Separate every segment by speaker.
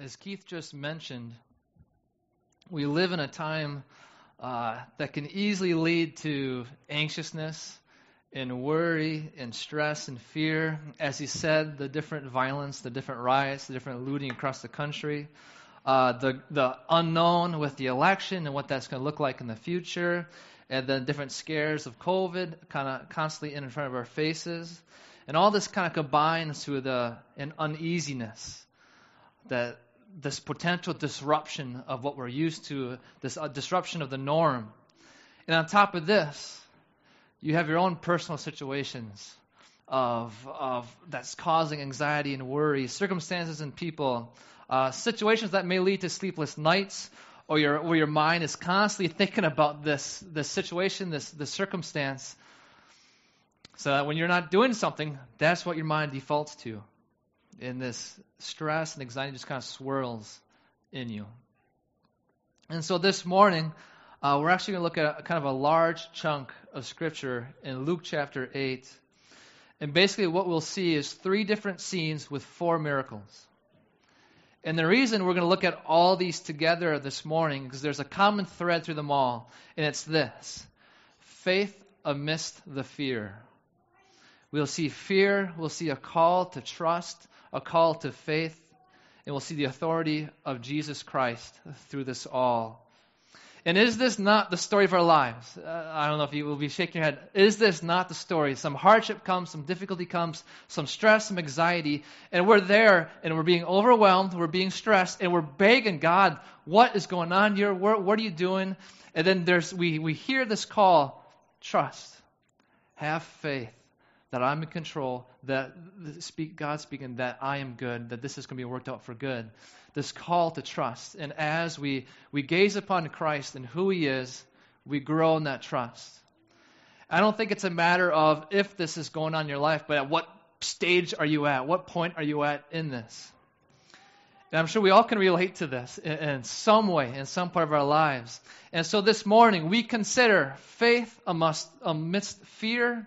Speaker 1: as Keith just mentioned, we live in a time uh, that can easily lead to anxiousness and worry and stress and fear. As he said, the different violence, the different riots, the different looting across the country, uh, the the unknown with the election and what that's going to look like in the future, and then different scares of COVID, kind of constantly in front of our faces, and all this kind of combines to the an uneasiness that this potential disruption of what we're used to, this uh, disruption of the norm. And on top of this, you have your own personal situations of, of that's causing anxiety and worry, circumstances and people, uh, situations that may lead to sleepless nights, or your, where your mind is constantly thinking about this, this situation, this, this circumstance. So that when you're not doing something, that's what your mind defaults to and this stress and anxiety just kind of swirls in you. And so this morning, uh, we're actually going to look at a, kind of a large chunk of Scripture in Luke chapter 8. And basically, what we'll see is three different scenes with four miracles. And the reason we're going to look at all these together this morning is there's a common thread through them all, and it's this faith amidst the fear. We'll see fear, we'll see a call to trust, a call to faith, and we'll see the authority of Jesus Christ through this all. And is this not the story of our lives? Uh, I don't know if you will be shaking your head. Is this not the story? Some hardship comes, some difficulty comes, some stress, some anxiety, and we're there and we're being overwhelmed, we're being stressed, and we're begging God, what is going on here? What, what are you doing? And then there's we, we hear this call trust, have faith, that I'm in control, that speak, God speaking that I am good, that this is going to be worked out for good. This call to trust. And as we, we gaze upon Christ and who he is, we grow in that trust. I don't think it's a matter of if this is going on in your life, but at what stage are you at? What point are you at in this? And I'm sure we all can relate to this in, in, some way, in some part of our lives. And so this morning, we consider faith amidst fear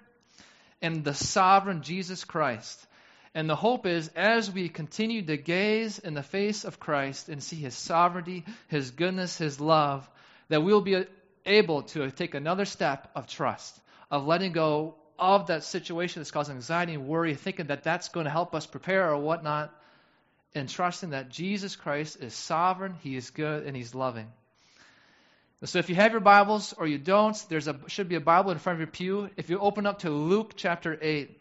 Speaker 1: and the sovereign Jesus Christ. And the hope is, as we continue to gaze in the face of Christ and see his sovereignty, his goodness, his love, that we'll be able to take another step of trust, of letting go of that situation that's causing anxiety and worry, thinking that that's going to help us prepare or whatnot, and trusting that Jesus Christ is sovereign, he is good, and he's loving. So if you have your Bibles or you don't, there should be a Bible in front of your pew. If you open up to Luke chapter 8.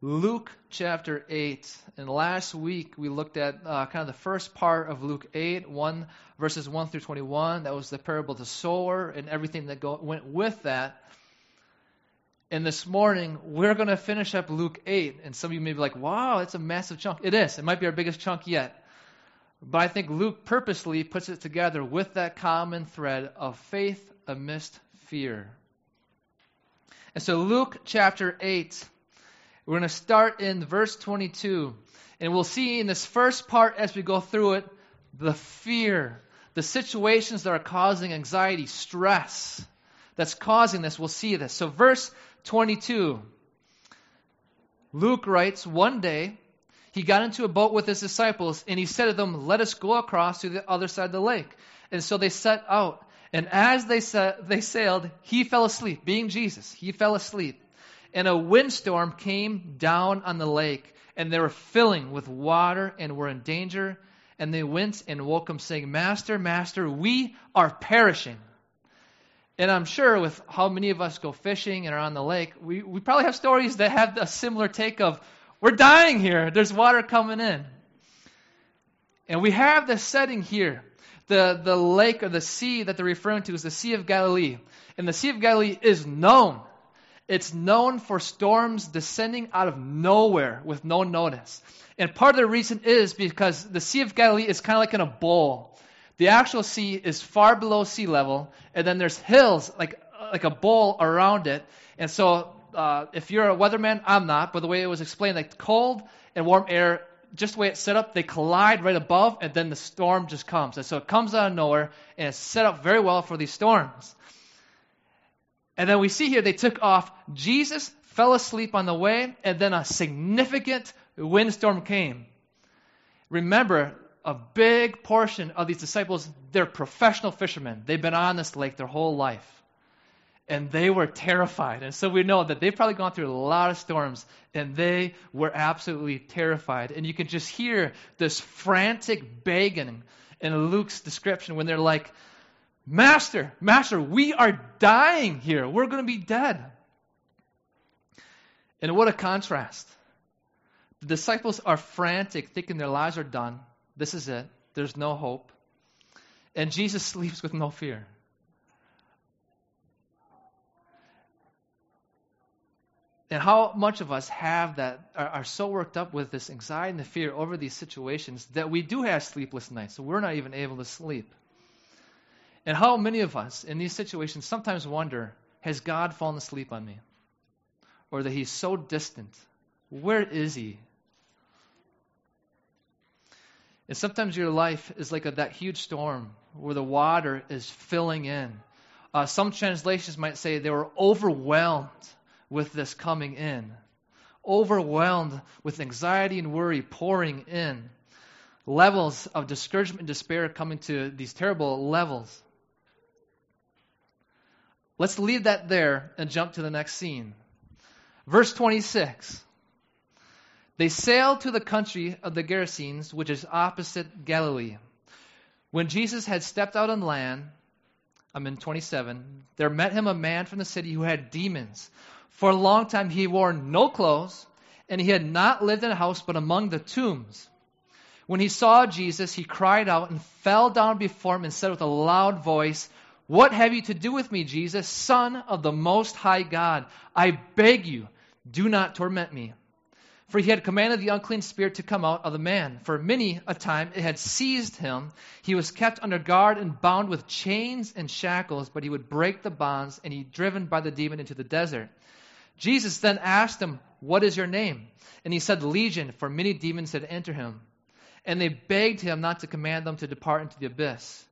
Speaker 1: Luke chapter 8. And last week we looked at uh, kind of the first part of Luke 8, 1 verses 1 through 21. That was the parable of the sower and everything that go, went with that. And this morning we're going to finish up Luke 8. And some of you may be like, wow, it's a massive chunk. It is. It might be our biggest chunk yet. But I think Luke purposely puts it together with that common thread of faith amidst fear. And so, Luke chapter 8, we're going to start in verse 22. And we'll see in this first part as we go through it the fear, the situations that are causing anxiety, stress that's causing this. We'll see this. So, verse 22, Luke writes, One day, he got into a boat with his disciples, and he said to them, Let us go across to the other side of the lake. And so they set out. And as they, sa- they sailed, he fell asleep, being Jesus. He fell asleep. And a windstorm came down on the lake, and they were filling with water and were in danger. And they went and woke him, saying, Master, Master, we are perishing. And I'm sure with how many of us go fishing and are on the lake, we, we probably have stories that have a similar take of, we're dying here. There's water coming in. And we have the setting here. The, the lake or the sea that they're referring to is the Sea of Galilee. And the Sea of Galilee is known. It's known for storms descending out of nowhere with no notice. And part of the reason is because the Sea of Galilee is kind of like in a bowl. The actual sea is far below sea level, and then there's hills like like a bowl around it. And so uh, if you're a weatherman, I'm not, but the way it was explained, like cold and warm air, just the way it's set up, they collide right above, and then the storm just comes. And so it comes out of nowhere, and it's set up very well for these storms. And then we see here they took off. Jesus fell asleep on the way, and then a significant windstorm came. Remember, a big portion of these disciples, they're professional fishermen. They've been on this lake their whole life. And they were terrified. And so we know that they've probably gone through a lot of storms, and they were absolutely terrified. And you can just hear this frantic begging in Luke's description when they're like, Master, Master, we are dying here. We're going to be dead. And what a contrast. The disciples are frantic, thinking their lives are done. This is it. There's no hope. And Jesus sleeps with no fear. And how much of us have that, are, are, so worked up with this anxiety and the fear over these situations that we do have sleepless nights, so we're not even able to sleep. And how many of us in these situations sometimes wonder, has God fallen asleep on me? Or that he's so distant? Where is he? And sometimes your life is like a, that huge storm where the water is filling in. Uh, some translations might say they were overwhelmed with this coming in, overwhelmed with anxiety and worry pouring in, levels of discouragement and despair coming to these terrible levels. Let's leave that there and jump to the next scene. Verse 26. They sailed to the country of the Gerasenes, which is opposite Galilee. When Jesus had stepped out on land, I'm in 27, there met him a man from the city who had demons. For a long time he wore no clothes, and he had not lived in a house but among the tombs. When he saw Jesus, he cried out and fell down before him and said with a loud voice, What have you to do with me, Jesus, Son of the Most High God? I beg you, do not torment me. For he had commanded the unclean spirit to come out of the man. For many a time it had seized him. He was kept under guard and bound with chains and shackles, but he would break the bonds, and he driven by the demon into the desert. Jesus then asked him, What is your name? And he said, Legion, for many demons had entered him. And they begged him not to command them to depart into the abyss.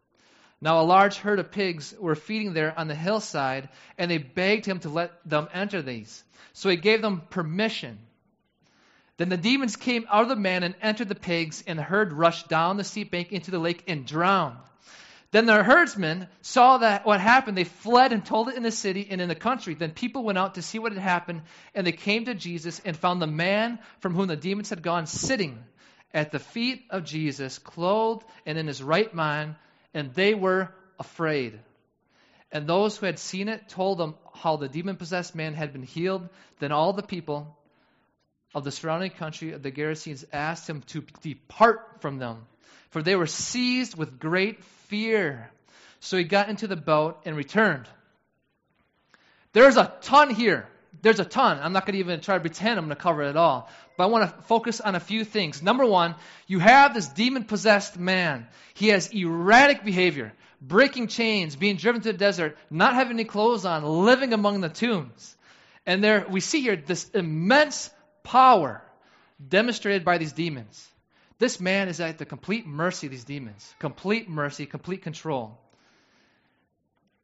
Speaker 1: Now a large herd of pigs were feeding there on the hillside, and they begged him to let them enter these. So he gave them permission. Then the demons came out of the man and entered the pigs, and the herd rushed down the steep bank into the lake and drowned. Then the herdsmen saw that what happened. They fled and told it in the city and in the country. Then people went out to see what had happened, and they came to Jesus and found the man from whom the demons had gone sitting at the feet of Jesus, clothed and in his right mind, and they were afraid. And those who had seen it told them how the demon possessed man had been healed. Then all the people of the surrounding country of the Gerasenes asked him to depart from them, for they were seized with great fear. So he got into the boat and returned. There's a ton here. There's a ton. I'm not going to even try to pretend I'm going to cover it all. But I want to focus on a few things. Number one, you have this demon possessed man. He has erratic behavior, breaking chains, being driven to the desert, not having any clothes on, living among the tombs. And there we see here this immense power demonstrated by these demons. This man is at the complete mercy of these demons. Complete mercy, complete control.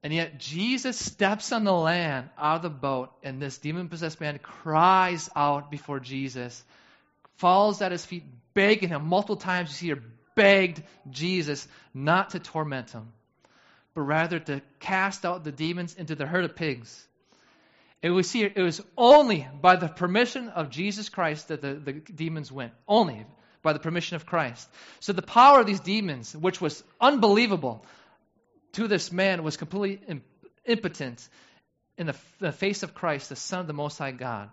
Speaker 1: And yet Jesus steps on the land out of the boat, and this demon possessed man cries out before Jesus, falls at his feet, begging him. Multiple times you see her begged Jesus not to torment him, but rather to cast out the demons into the herd of pigs. And we see it was only by the permission of Jesus Christ that the, the demons went. Only by the permission of Christ. So the power of these demons, which was unbelievable to this man, was completely impotent in the, the face of Christ, the Son of the Most High God.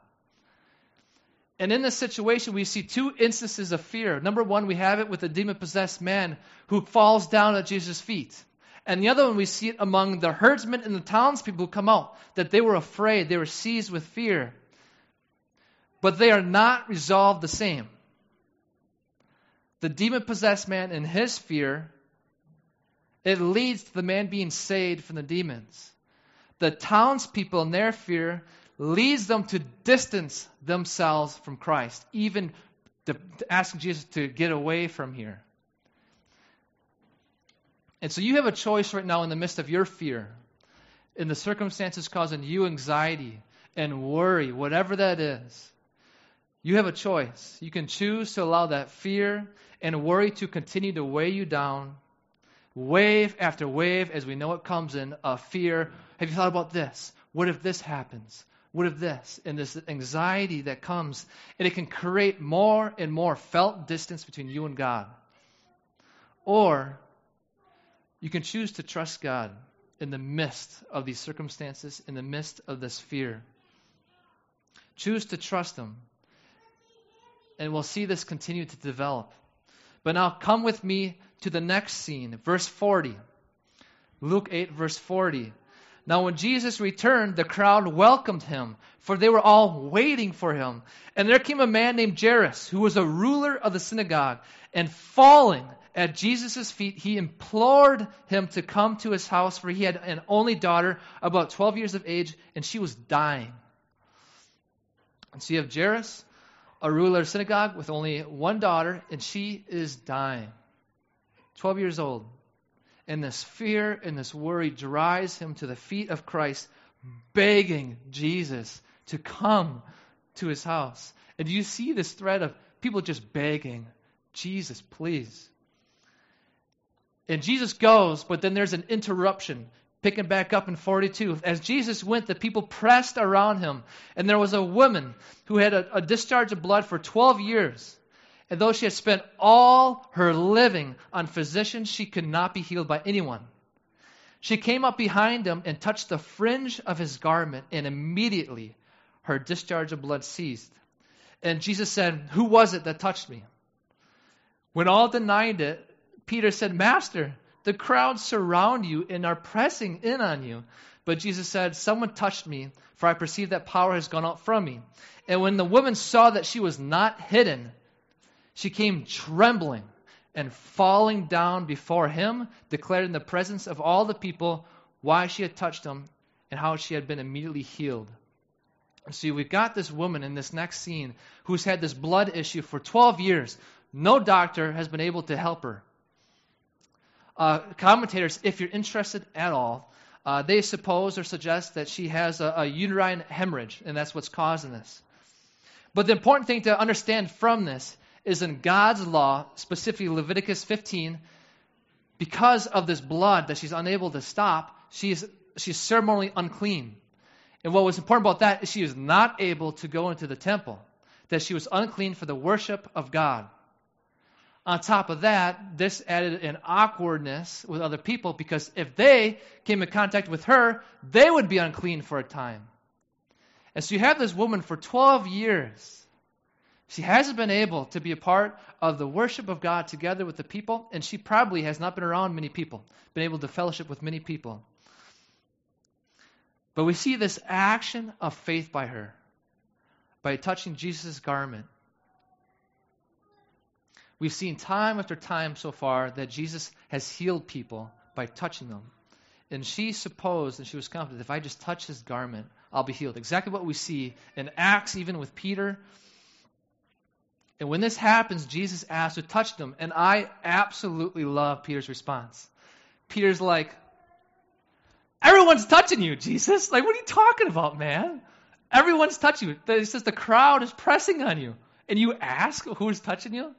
Speaker 1: And in this situation, we see two instances of fear. Number one, we have it with the demon possessed man who falls down at Jesus' feet. And the other one, we see it among the herdsmen and the townspeople who come out, that they were afraid, they were seized with fear. But they are not resolved the same the demon possessed man in his fear, it leads to the man being saved from the demons. The townspeople in their fear leads them to distance themselves from Christ, even asking Jesus to get away from here. And so you have a choice right now in the midst of your fear, in the circumstances causing you anxiety and worry, whatever that is. You have a choice. You can choose to allow that fear and worry to continue to weigh you down, wave after wave, as we know it comes in, of fear. Have you thought about this? What if this happens? What if this? And this anxiety that comes, and it can create more and more felt distance between you and God. Or you can choose to trust God in the midst of these circumstances, in the midst of this fear. Choose to trust Him. And we'll see this continue to develop. But now come with me to the next scene, verse 40. Luke 8, verse 40. Now, when Jesus returned, the crowd welcomed him, for they were all waiting for him. And there came a man named Jairus, who was a ruler of the synagogue, and falling at Jesus' feet, he implored him to come to his house, for he had an only daughter, about 12 years of age, and she was dying. And so you have Jairus, a ruler of synagogue with only one daughter, and she is dying. 12 years old. And this fear and this worry drives him to the feet of Christ, begging Jesus to come to his house. And you see this thread of people just begging, Jesus, please. And Jesus goes, but then there's an interruption. Picking back up in 42. As Jesus went, the people pressed around him. And there was a woman who had a, a discharge of blood for 12 years. And though she had spent all her living on physicians, she could not be healed by anyone. She came up behind him and touched the fringe of his garment, and immediately her discharge of blood ceased. And Jesus said, Who was it that touched me? When all denied it, Peter said, Master, the crowds surround you and are pressing in on you. But Jesus said, Someone touched me, for I perceive that power has gone out from me. And when the woman saw that she was not hidden, she came trembling and falling down before him, declared in the presence of all the people why she had touched him and how she had been immediately healed. See, we've got this woman in this next scene who's had this blood issue for 12 years. No doctor has been able to help her uh, commentators, if you're interested at all, uh, they suppose or suggest that she has a, a uterine hemorrhage, and that's what's causing this. But the important thing to understand from this is in God's law, specifically Leviticus 15, because of this blood that she's unable to stop, she's, she's ceremonially unclean. And what was important about that is she was not able to go into the temple, that she was unclean for the worship of God. On top of that, this added an awkwardness with other people because if they came in contact with her, they would be unclean for a time. And so you have this woman for 12 years. She hasn't been able to be a part of the worship of God together with the people, and she probably has not been around many people, been able to fellowship with many people. But we see this action of faith by her, by touching Jesus' garment. We've seen time after time so far that Jesus has healed people by touching them. And she supposed, and she was confident, if I just touch his garment, I'll be healed. Exactly what we see in Acts, even with Peter. And when this happens, Jesus asks to touch them. And I absolutely love Peter's response. Peter's like, Everyone's touching you, Jesus. Like, what are you talking about, man? Everyone's touching you. He says the crowd is pressing on you. And you ask who's touching you?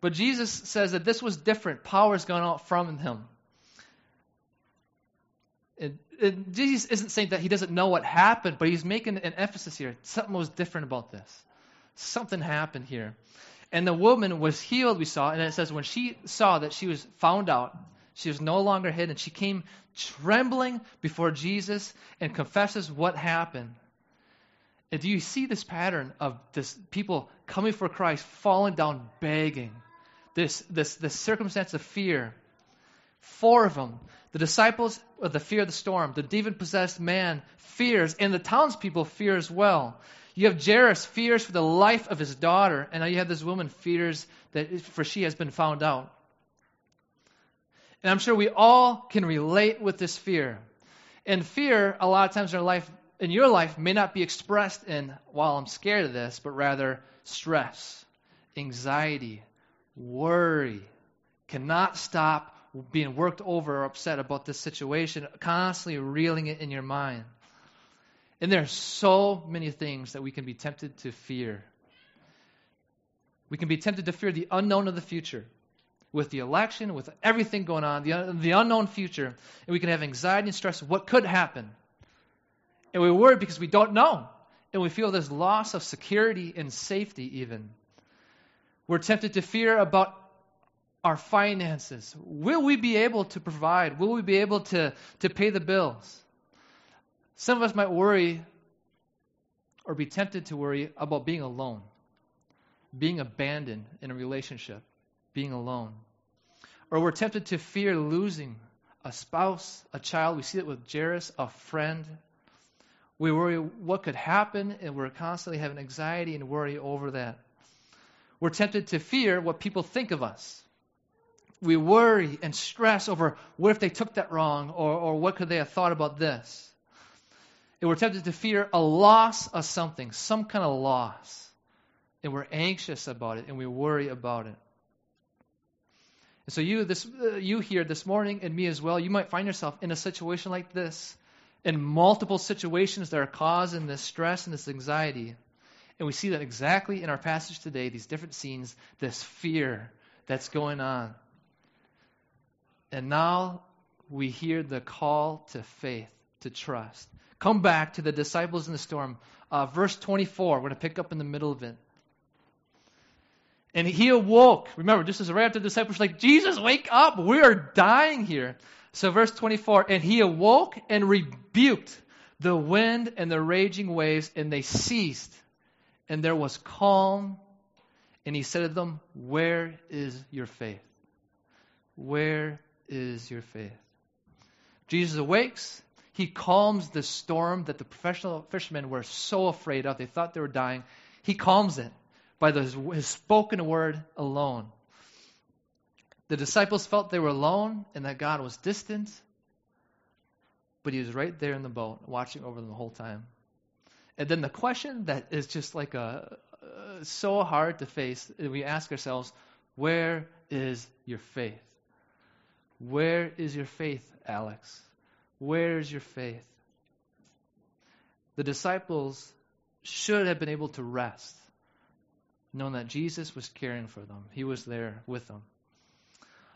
Speaker 1: But Jesus says that this was different. Power has gone out from him. And, and Jesus isn't saying that he doesn't know what happened, but he's making an emphasis here. Something was different about this. Something happened here. And the woman was healed, we saw, and it says when she saw that she was found out, she was no longer hidden, she came trembling before Jesus and confesses what happened. And do you see this pattern of this people coming for Christ, falling down, begging? This, this, this circumstance of fear. Four of them. The disciples of the fear of the storm, the demon possessed man fears, and the townspeople fear as well. You have Jairus fears for the life of his daughter, and now you have this woman fears that for she has been found out. And I'm sure we all can relate with this fear. And fear, a lot of times in our life, in your life, may not be expressed in, well, I'm scared of this, but rather stress, anxiety, worry, cannot stop being worked over or upset about this situation, constantly reeling it in your mind. And there are so many things that we can be tempted to fear. We can be tempted to fear the unknown of the future with the election, with everything going on, the, the unknown future. And we can have anxiety and stress of what could happen. And we worry because we don't know. And we feel this loss of security and safety, even. We're tempted to fear about our finances. Will we be able to provide? Will we be able to, to pay the bills? Some of us might worry or be tempted to worry about being alone, being abandoned in a relationship, being alone. Or we're tempted to fear losing a spouse, a child. We see it with Jairus, a friend. We worry what could happen, and we're constantly having anxiety and worry over that. We're tempted to fear what people think of us. We worry and stress over what if they took that wrong, or, or what could they have thought about this. And we're tempted to fear a loss of something, some kind of loss. And we're anxious about it, and we worry about it. And so you, this, uh, you here this morning, and me as well, you might find yourself in a situation like this, in multiple situations that are causing this stress and this anxiety. And we see that exactly in our passage today, these different scenes, this fear that's going on. And now we hear the call to faith, to trust. Come back to the disciples in the storm. Uh, verse 24, we're going to pick up in the middle of it. And he awoke. Remember, this is right after the disciples like, Jesus, wake up. We are dying here. So, verse 24, and he awoke and rebuked the wind and the raging waves, and they ceased. And there was calm. And he said to them, Where is your faith? Where is your faith? Jesus awakes. He calms the storm that the professional fishermen were so afraid of. They thought they were dying. He calms it by the, his spoken word alone. The disciples felt they were alone and that God was distant, but he was right there in the boat, watching over them the whole time. And then the question that is just like a, uh, so hard to face, we ask ourselves, where is your faith? Where is your faith, Alex? Where is your faith? The disciples should have been able to rest knowing that Jesus was caring for them. He was there with them.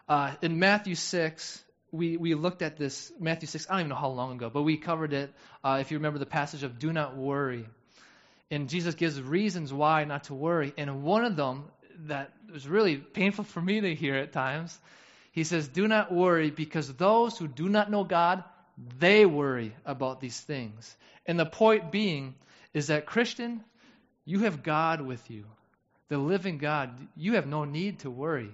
Speaker 1: Uh, in Matthew 6, we, we looked at this, Matthew 6, I don't even know how long ago, but we covered it. Uh, if you remember the passage of do not worry. And Jesus gives reasons why not to worry. And one of them that was really painful for me to hear at times, he says, Do not worry because those who do not know God, they worry about these things. And the point being is that, Christian, you have God with you the living God, you have no need to worry.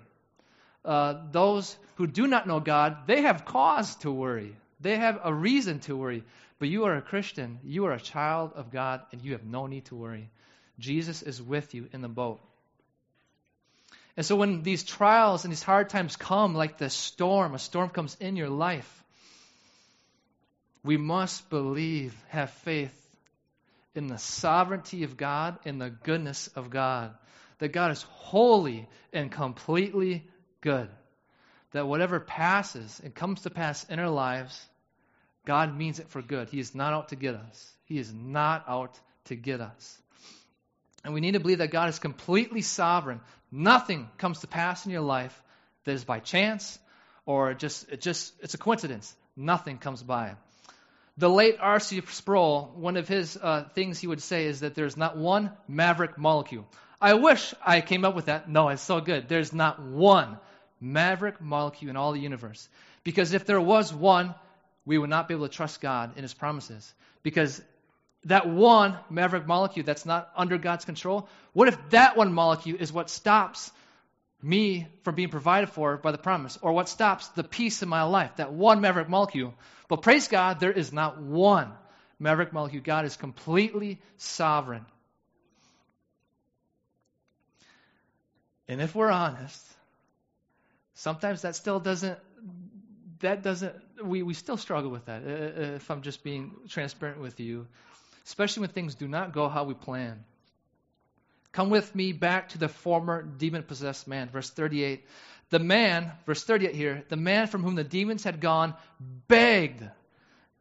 Speaker 1: Uh, those who do not know God, they have cause to worry. They have a reason to worry. But you are a Christian, you are a child of God, and you have no need to worry. Jesus is with you in the boat. And so when these trials and these hard times come, like the storm, a storm comes in your life, we must believe, have faith in the sovereignty of God, in the goodness of God that God is holy and completely good. That whatever passes and comes to pass in our lives, God means it for good. He is not out to get us. He is not out to get us. And we need to believe that God is completely sovereign. Nothing comes to pass in your life that is by chance or just it just it's a coincidence. Nothing comes by. The late R.C. Sproul, one of his uh, things he would say is that there's not one maverick molecule. I wish I came up with that. No, it's so good. There's not one maverick molecule in all the universe. Because if there was one, we would not be able to trust God in His promises. Because that one maverick molecule that's not under God's control, what if that one molecule is what stops me from being provided for by the promise, or what stops the peace in my life? That one maverick molecule. But praise God, there is not one maverick molecule. God is completely sovereign. And if we're honest, sometimes that still doesn't, that doesn't, we, we still struggle with that, uh, uh, if I'm just being transparent with you, especially when things do not go how we plan. Come with me back to the former demon possessed man, verse 38. The man, verse 38 here, the man from whom the demons had gone begged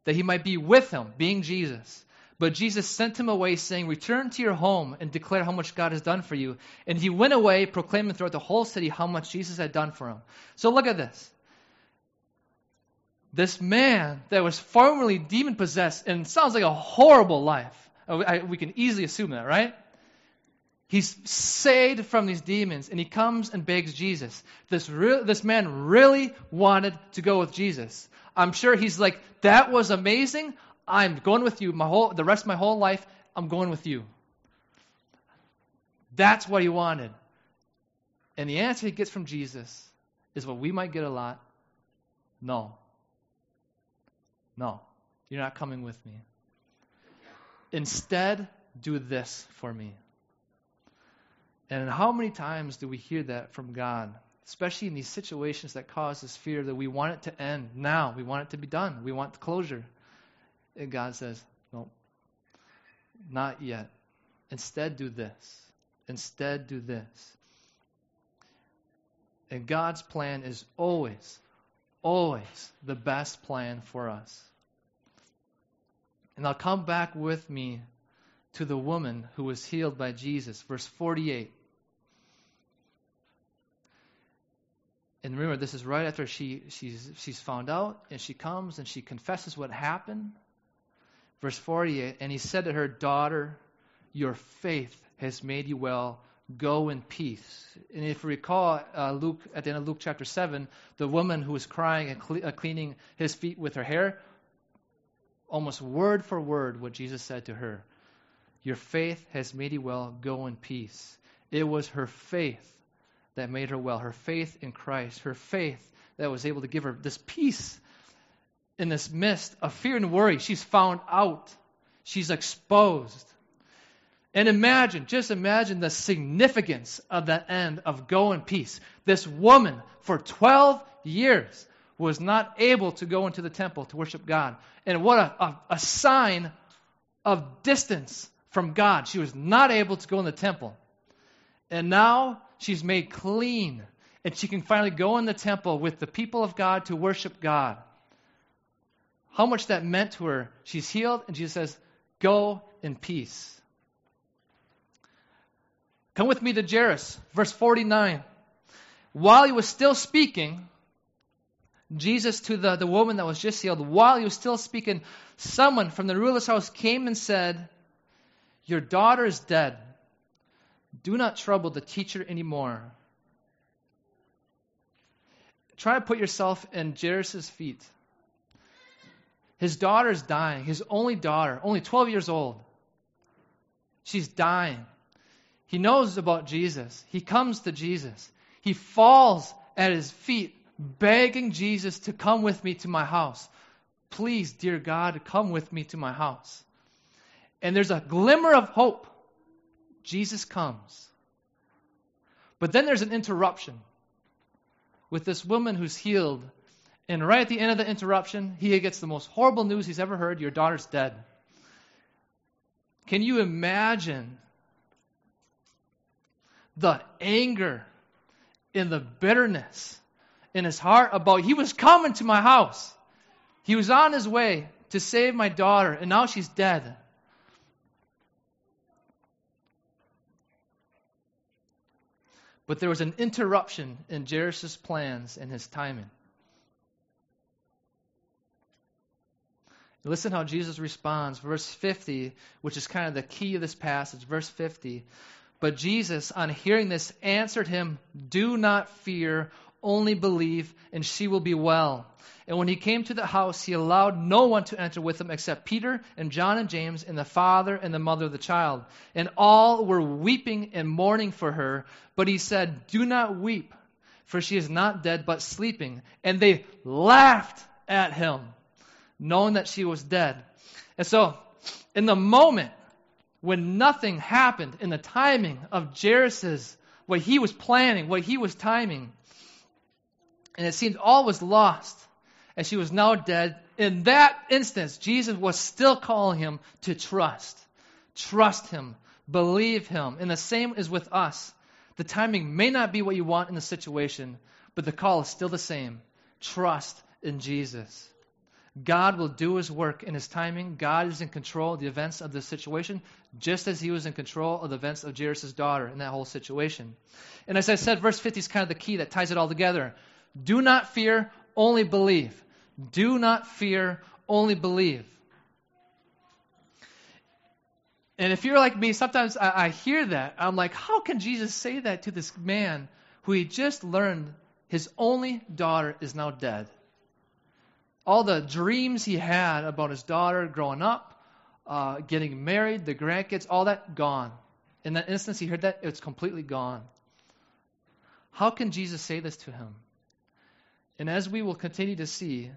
Speaker 1: that he might be with him, being Jesus, But Jesus sent him away, saying, Return to your home and declare how much God has done for you. And he went away, proclaiming throughout the whole city how much Jesus had done for him. So look at this. This man that was formerly demon possessed and sounds like a horrible life. Oh, we can easily assume that, right? He's saved from these demons and he comes and begs Jesus. This, re- this man really wanted to go with Jesus. I'm sure he's like, that was amazing. I'm going with you my whole, the rest of my whole life. I'm going with you. That's what he wanted. And the answer he gets from Jesus is what we might get a lot. No. No. You're not coming with me. Instead, do this for me. And how many times do we hear that from God? Especially in these situations that cause us fear that we want it to end now. We want it to be done. We want closure. And God says, No, not yet. Instead, do this. Instead, do this. And God's plan is always, always the best plan for us. And now come back with me to the woman who was healed by Jesus. Verse 48. And remember, this is right after she, she's, she's found out, and she comes and she confesses what happened. Verse 48 And he said to her, Daughter, your faith has made you well. Go in peace. And if you recall, uh, Luke at the end of Luke chapter 7, the woman who was crying and cle- uh, cleaning his feet with her hair, almost word for word what Jesus said to her Your faith has made you well. Go in peace. It was her faith that made her well, her faith in Christ, her faith that was able to give her this peace in this mist of fear and worry. She's found out, she's exposed. And imagine, just imagine the significance of that end of go in peace. This woman, for 12 years, was not able to go into the temple to worship God. And what a, a, a sign of distance from God. She was not able to go in the temple. And now she's made clean. And she can finally go in the temple with the people of God to worship God. How much that meant to her. She's healed, and Jesus says, Go in peace. Come with me to Jairus, verse 49. While he was still speaking, Jesus to the, the woman that was just healed, while he was still speaking, someone from the ruler's house came and said, Your daughter is dead. Do not trouble the teacher anymore. Try to put yourself in Jairus' feet. His daughter is dying, his only daughter, only 12 years old. She's dying. He knows about Jesus. He comes to Jesus. He falls at his feet, begging Jesus to come with me to my house. Please, dear God, come with me to my house. And there's a glimmer of hope Jesus comes. But then there's an interruption with this woman who's healed. And right at the end of the interruption, he gets the most horrible news he's ever heard your daughter's dead. Can you imagine the anger and the bitterness in his heart about he was coming to my house? He was on his way to save my daughter, and now she's dead. But there was an interruption in Jairus' plans and his timing. Listen how Jesus responds. Verse 50, which is kind of the key of this passage. Verse 50. But Jesus, on hearing this, answered him, Do not fear, only believe, and she will be well. And when he came to the house, he allowed no one to enter with him except Peter and John and James and the father and the mother of the child. And all were weeping and mourning for her. But he said, Do not weep, for she is not dead, but sleeping. And they laughed at him, knowing that she was dead. And so, in the moment when nothing happened in the timing of Jairus' what he was planning, what he was timing, and it seemed all was lost, and she was now dead. In that instance, Jesus was still calling him to trust. Trust him. Believe him. And the same is with us. The timing may not be what you want in the situation, but the call is still the same. Trust in Jesus. God will do his work in his timing. God is in control of the events of this situation, just as he was in control of the events of Jairus' daughter in that whole situation. And as I said, verse 50 is kind of the key that ties it all together. Do not fear, only believe. Do not fear, only believe. And if you're like me, sometimes I, I, hear that. I'm like, how can Jesus say that to this man who he just learned his only daughter is now dead? All the dreams he had about his daughter growing up, uh, getting married, the grandkids, all that gone. In that instance, he heard that, it's completely gone. How can Jesus say this to him? And as we will continue to see,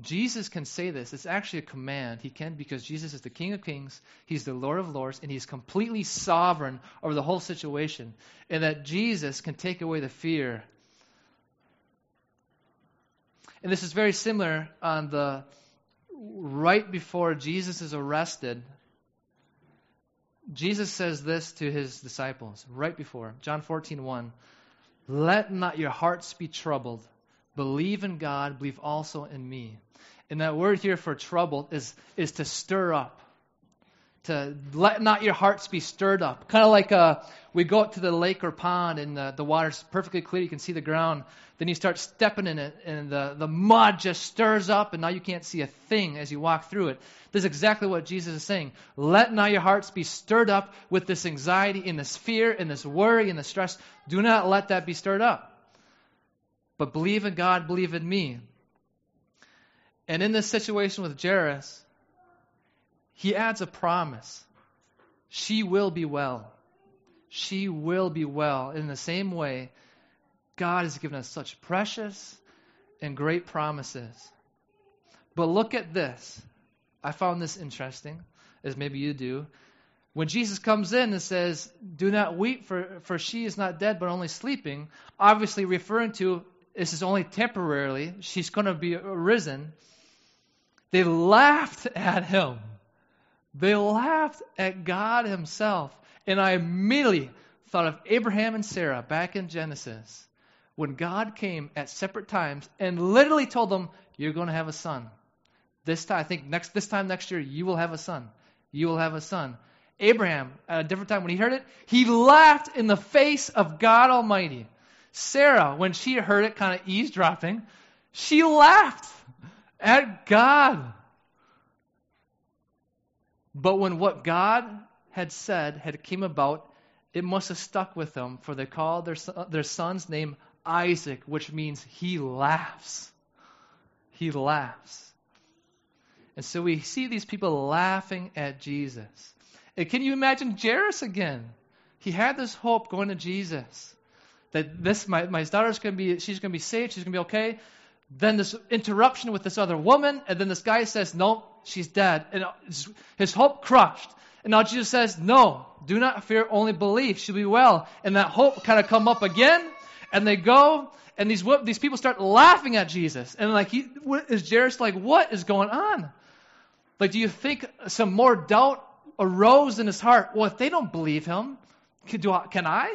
Speaker 1: Jesus can say this. It's actually a command. He can because Jesus is the King of Kings, He's the Lord of Lords, and He's completely sovereign over the whole situation. And that Jesus can take away the fear. And this is very similar on the right before Jesus is arrested. Jesus says this to his disciples right before John 14, 1. Let not your hearts be troubled. Believe in God, believe also in me. And that word here for troubled is, is to stir up. To let not your hearts be stirred up. Kind of like uh, we go up to the lake or pond and the, the water's perfectly clear, you can see the ground. Then you start stepping in it and the, the mud just stirs up and now you can't see a thing as you walk through it. This is exactly what Jesus is saying. Let not your hearts be stirred up with this anxiety and this fear and this worry and this stress. Do not let that be stirred up. But believe in God, believe in me. And in this situation with Jairus, he adds a promise. She will be well. She will be well. In the same way, God has given us such precious and great promises. But look at this. I found this interesting, as maybe you do. When Jesus comes in and says, Do not weep, for, for she is not dead, but only sleeping, obviously referring to this is only temporarily. She's going to be risen. They laughed at him. They laughed at God Himself. And I immediately thought of Abraham and Sarah back in Genesis when God came at separate times and literally told them, You're going to have a son. This time, I think next this time next year, you will have a son. You will have a son. Abraham, at a different time, when he heard it, he laughed in the face of God Almighty. Sarah, when she heard it kind of eavesdropping, she laughed at God. But when what God had said had came about, it must have stuck with them, for they called their, their son's name Isaac, which means he laughs. He laughs. And so we see these people laughing at Jesus. And can you imagine Jairus again? He had this hope going to Jesus that this my, my daughter's to be she's to be saved she's to be okay then this interruption with this other woman and then this guy says no she's dead. And his hope crushed. And now jesus says no do not fear only believe. She'll be well. And that hope kind of come up again. And they go and these these people start laughing at jesus. And like he is jairus like what is going on? Like do you think some more doubt arose in his heart? Well if they don't believe him can, do I, can I?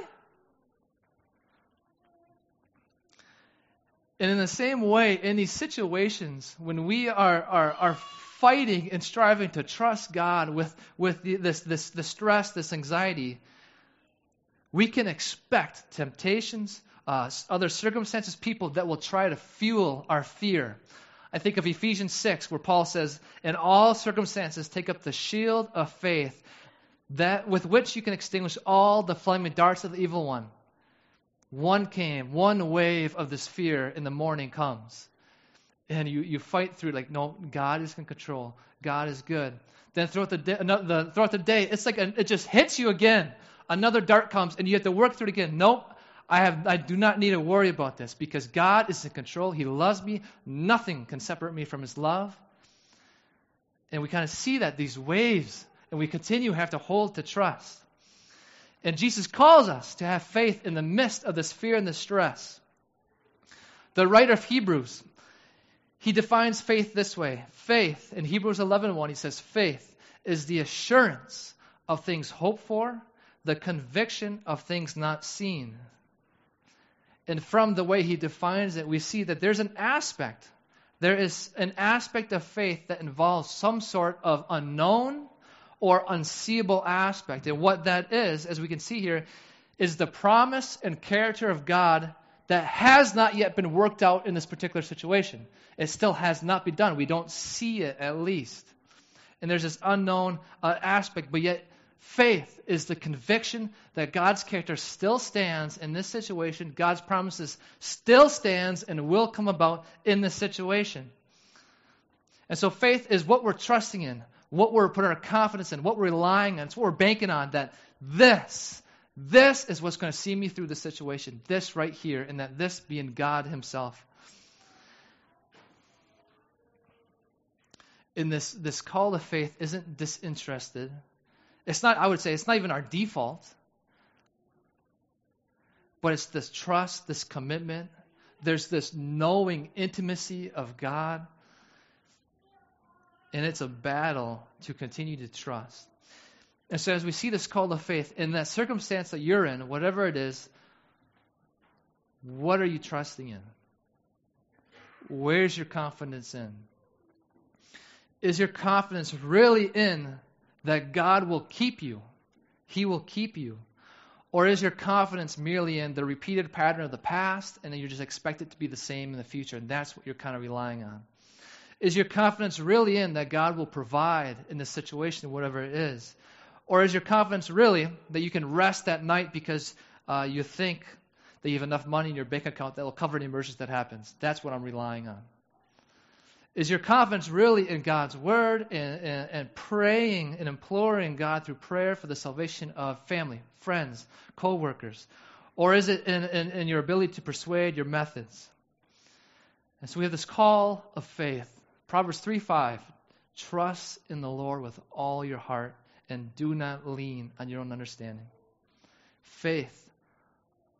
Speaker 1: And in the same way, in these situations, when we are, are, are fighting and striving to trust God with, with this, this, this stress, this anxiety, we can expect temptations, uh, other circumstances, people that will try to fuel our fear. I think of Ephesians 6, where Paul says, In all circumstances, take up the shield of faith, that with which you can extinguish all the flaming darts of the evil one. One came, one wave of this fear in the morning comes. And you, you fight through, like, no, God is in control. God is good. Then throughout the day, the, throughout the day it's like a, it just hits you again. Another dart comes, and you have to work through it again. Nope, I, have, I do not need to worry about this because God is in control. He loves me. Nothing can separate me from His love. And we kind of see that, these waves, and we continue have to hold to trust. And Jesus calls us to have faith in the midst of this fear and this stress. The writer of Hebrews, he defines faith this way. Faith, in Hebrews 11.1, he says, faith is the assurance of things hoped for, the conviction of things not seen. And from the way he defines it, we see that there's an aspect There is an aspect of faith that involves some sort of unknown or unseeable aspect. And what that is, as we can see here, is the promise and character of God that has not yet been worked out in this particular situation. It still has not been done. We don't see it at least. And there's this unknown uh, aspect, but yet faith is the conviction that God's character still stands in this situation. God's promises still stands and will come about in this situation. And so faith is what we're trusting in, what we're putting our confidence in, what we're relying on. It's what we're banking on that this this is what's going to see me through the situation. This right here, and that this being God Himself. In this, this call to faith isn't disinterested. It's not, I would say, it's not even our default. But it's this trust, this commitment. There's this knowing intimacy of God. And it's a battle to continue to trust. And so, as we see this call to faith, in that circumstance that you're in, whatever it is, what are you trusting in? Where's your confidence in? Is your confidence really in that God will keep you? He will keep you. Or is your confidence merely in the repeated pattern of the past and then you just expect it to be the same in the future? And that's what you're kind of relying on. Is your confidence really in that God will provide in this situation, whatever it is? Or is your confidence really that you can rest at night because uh, you think that you have enough money in your bank account that will cover any emergency that happens? That's what I'm relying on. Is your confidence really in God's word and, and, and praying and imploring God through prayer for the salvation of family, friends, co workers? Or is it in, in, in your ability to persuade your methods? And so we have this call of faith. Proverbs 3 5. Trust in the Lord with all your heart and do not lean on your own understanding. Faith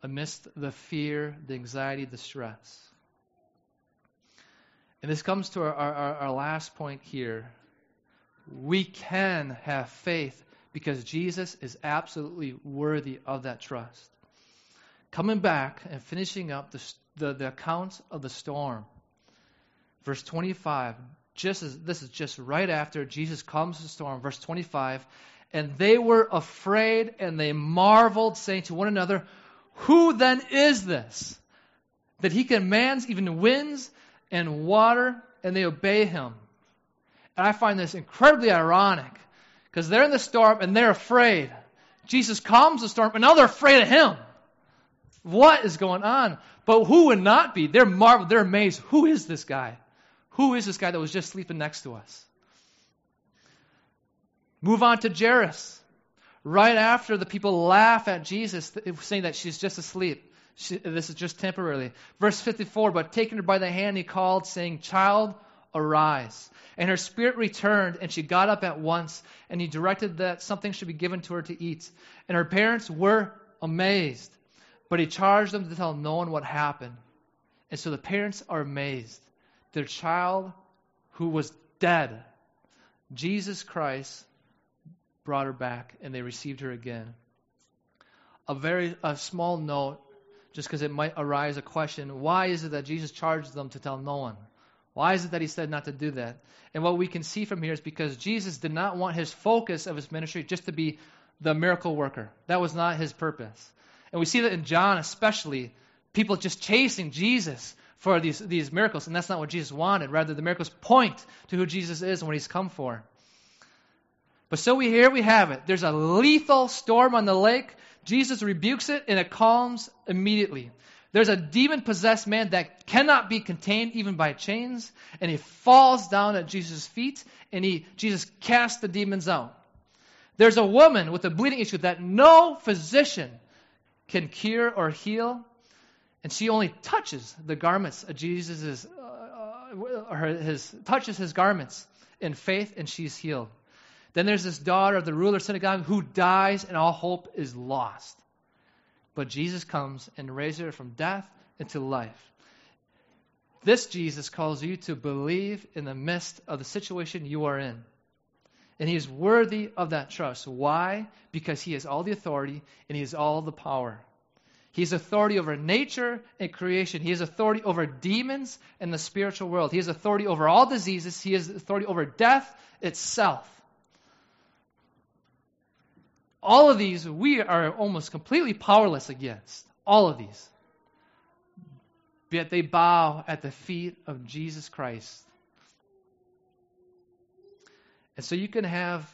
Speaker 1: amidst the fear, the anxiety, the stress. And this comes to our, our, our last point here. We can have faith because Jesus is absolutely worthy of that trust. Coming back and finishing up the, the, the account of the storm, verse 25 just as this is just right after Jesus calms the storm, verse 25. And they were afraid and they marveled, saying to one another, Who then is this? That he commands even winds and water, and they obey him. And I find this incredibly ironic because they're in the storm and they're afraid. Jesus calms the storm, and now they're afraid of him. What is going on? But who would not be? They're marveled, they're amazed. Who is this guy? Who is this guy that was just sleeping next to us? Move on to Jairus. Right after the people laugh at Jesus, saying that she's just asleep. She, this is just temporarily. Verse 54 But taking her by the hand, he called, saying, Child, arise. And her spirit returned, and she got up at once, and he directed that something should be given to her to eat. And her parents were amazed. But he charged them to tell no one what happened. And so the parents are amazed their child who was dead, Jesus Christ brought her back and they received her again. A very a small note, just because it might arise a question why is it that Jesus charged them to tell no one? Why is it that he said not to do that? And what we can see from here is because Jesus did not want his focus of his ministry just to be the miracle worker. That was not his purpose. And we see that in John, especially, people just chasing Jesus for these, these miracles, and that's not what Jesus wanted. Rather, the miracles point to who Jesus is and what he's come for. But so we here we have it. There's a lethal storm on the lake. Jesus rebukes it and it calms immediately. There's a demon possessed man that cannot be contained even by chains, and he falls down at Jesus' feet, and he Jesus casts the demons out. There's a woman with a bleeding issue that no physician can cure or heal, and she only touches the garments of Jesus' uh, his touches his garments in faith, and she's healed. Then there's this daughter of the ruler synagogue who dies, and all hope is lost. But Jesus comes and raises her from death into life. This Jesus calls you to believe in the midst of the situation you are in. And he is worthy of that trust. Why? Because he has all the authority and he has all the power. He has authority over nature and creation. He has authority over demons and the spiritual world. He has authority over all diseases. He has authority over death itself. All of these we are almost completely powerless against. All of these. Yet they bow at the feet of Jesus Christ. And so you can have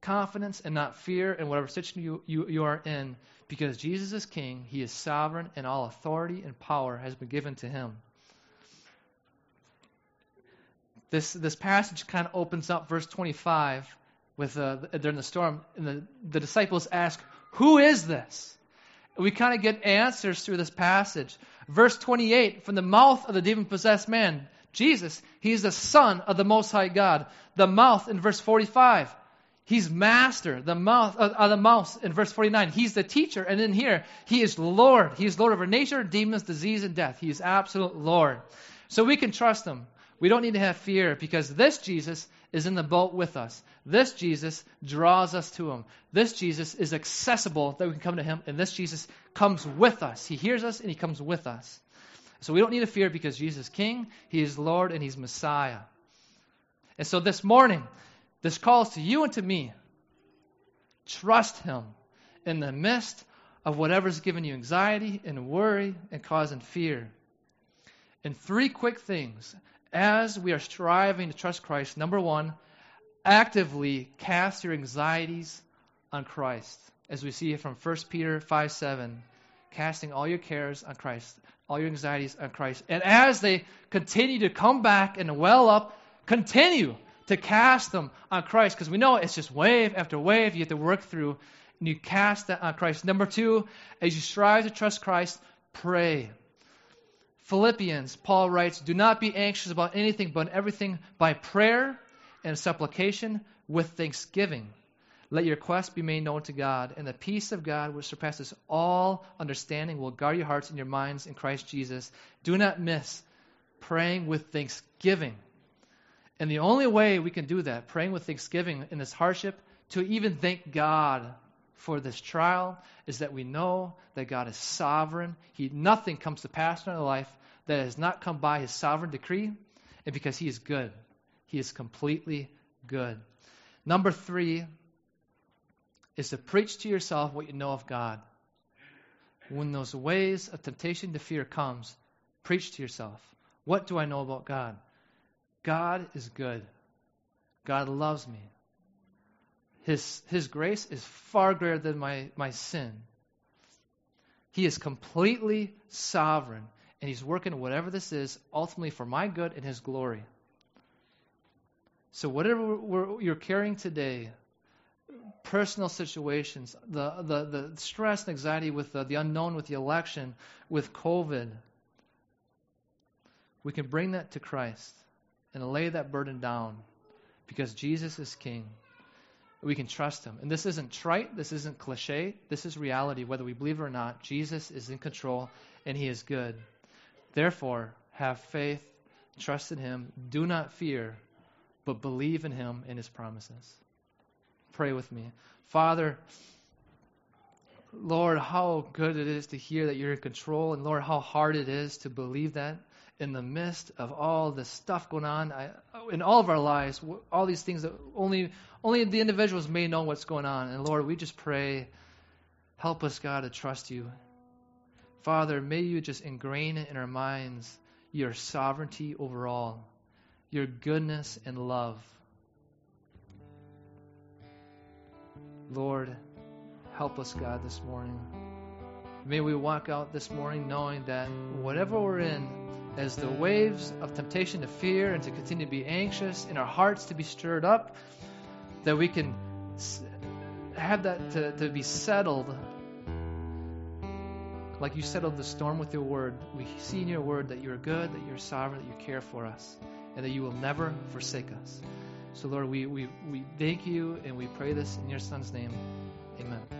Speaker 1: confidence and not fear in whatever situation you, you, you are in because Jesus is king. He is sovereign, and all authority and power has been given to him. This, this passage kind of opens up verse 25 with uh, during the storm, and the, the disciples ask, Who is this? We kind of get answers through this passage. Verse 28 From the mouth of the demon possessed man, Jesus, he is the Son of the Most High God. The mouth in verse 45. He's master, the mouth uh, uh, the mouth in verse 49. He's the teacher. And in here, he is Lord. He is Lord over nature, demons, disease, and death. He is absolute Lord. So we can trust him. We don't need to have fear because this Jesus is in the boat with us. This Jesus draws us to him. This Jesus is accessible that we can come to him, and this Jesus comes with us. He hears us and he comes with us. So we don't need to fear because Jesus is King, He is Lord, and He's Messiah. And so this morning, this calls to you and to me. Trust Him in the midst of whatever's giving you anxiety and worry and causing fear. And three quick things as we are striving to trust Christ. Number one, actively cast your anxieties on Christ. As we see from 1 Peter 5 7, casting all your cares on Christ all your anxieties on Christ. And as they continue to come back and well up, continue to cast them on Christ because we know it's just wave after wave you have to work through and you cast that on Christ. Number two, as you strive to trust Christ, pray. Philippians, Paul writes, Do not be anxious about anything, but everything by prayer and supplication with thanksgiving. Let your quest be made known to God, and the peace of God, which surpasses all understanding, will guard your hearts and your minds in Christ Jesus. Do not miss praying with thanksgiving. And the only way we can do that, praying with thanksgiving in this hardship, to even thank God for this trial, is that we know that God is sovereign. He, nothing comes to pass in our life that has not come by His sovereign decree, and because He is good. He is completely good. Number three, is to preach to yourself what you know of God. When those ways of temptation to fear comes, preach to yourself. What do I know about God? God is good. God loves me. His, his grace is far greater than my, my sin. He is completely sovereign, and He's working whatever this is ultimately for my good and His glory. So, whatever you're carrying today, personal situations, the, the, the stress and anxiety with the, the unknown, with the election, with COVID, we can bring that to Christ and lay that burden down because Jesus is King. We can trust Him. And this isn't trite, this isn't cliche, this is reality. Whether we believe it or not, Jesus is in control and He is good. Therefore, have faith, trust in Him, do not fear, but believe in Him and His promises. Pray with me. Father, Lord, how good it is to hear that you're in control, and Lord, how hard it is to believe that in the midst of all this stuff going on I, in all of our lives, all these things that only only the individuals may know what's going on. And Lord, we just pray, help us, God, to trust you. Father, may you just ingrain in our minds your sovereignty over all, your goodness and love. Lord, help us, God, this morning. May we walk out this morning knowing that whatever we're in, as the waves of temptation to fear and to continue to be anxious, in our hearts to be stirred up, that we can have that to, to be settled. Like you settled the storm with your word. We see in your word that you're good, that you're sovereign, that you care for us, and that you will never forsake us. So, Lord, we, we, we thank you and we pray this in your Son's name. Amen.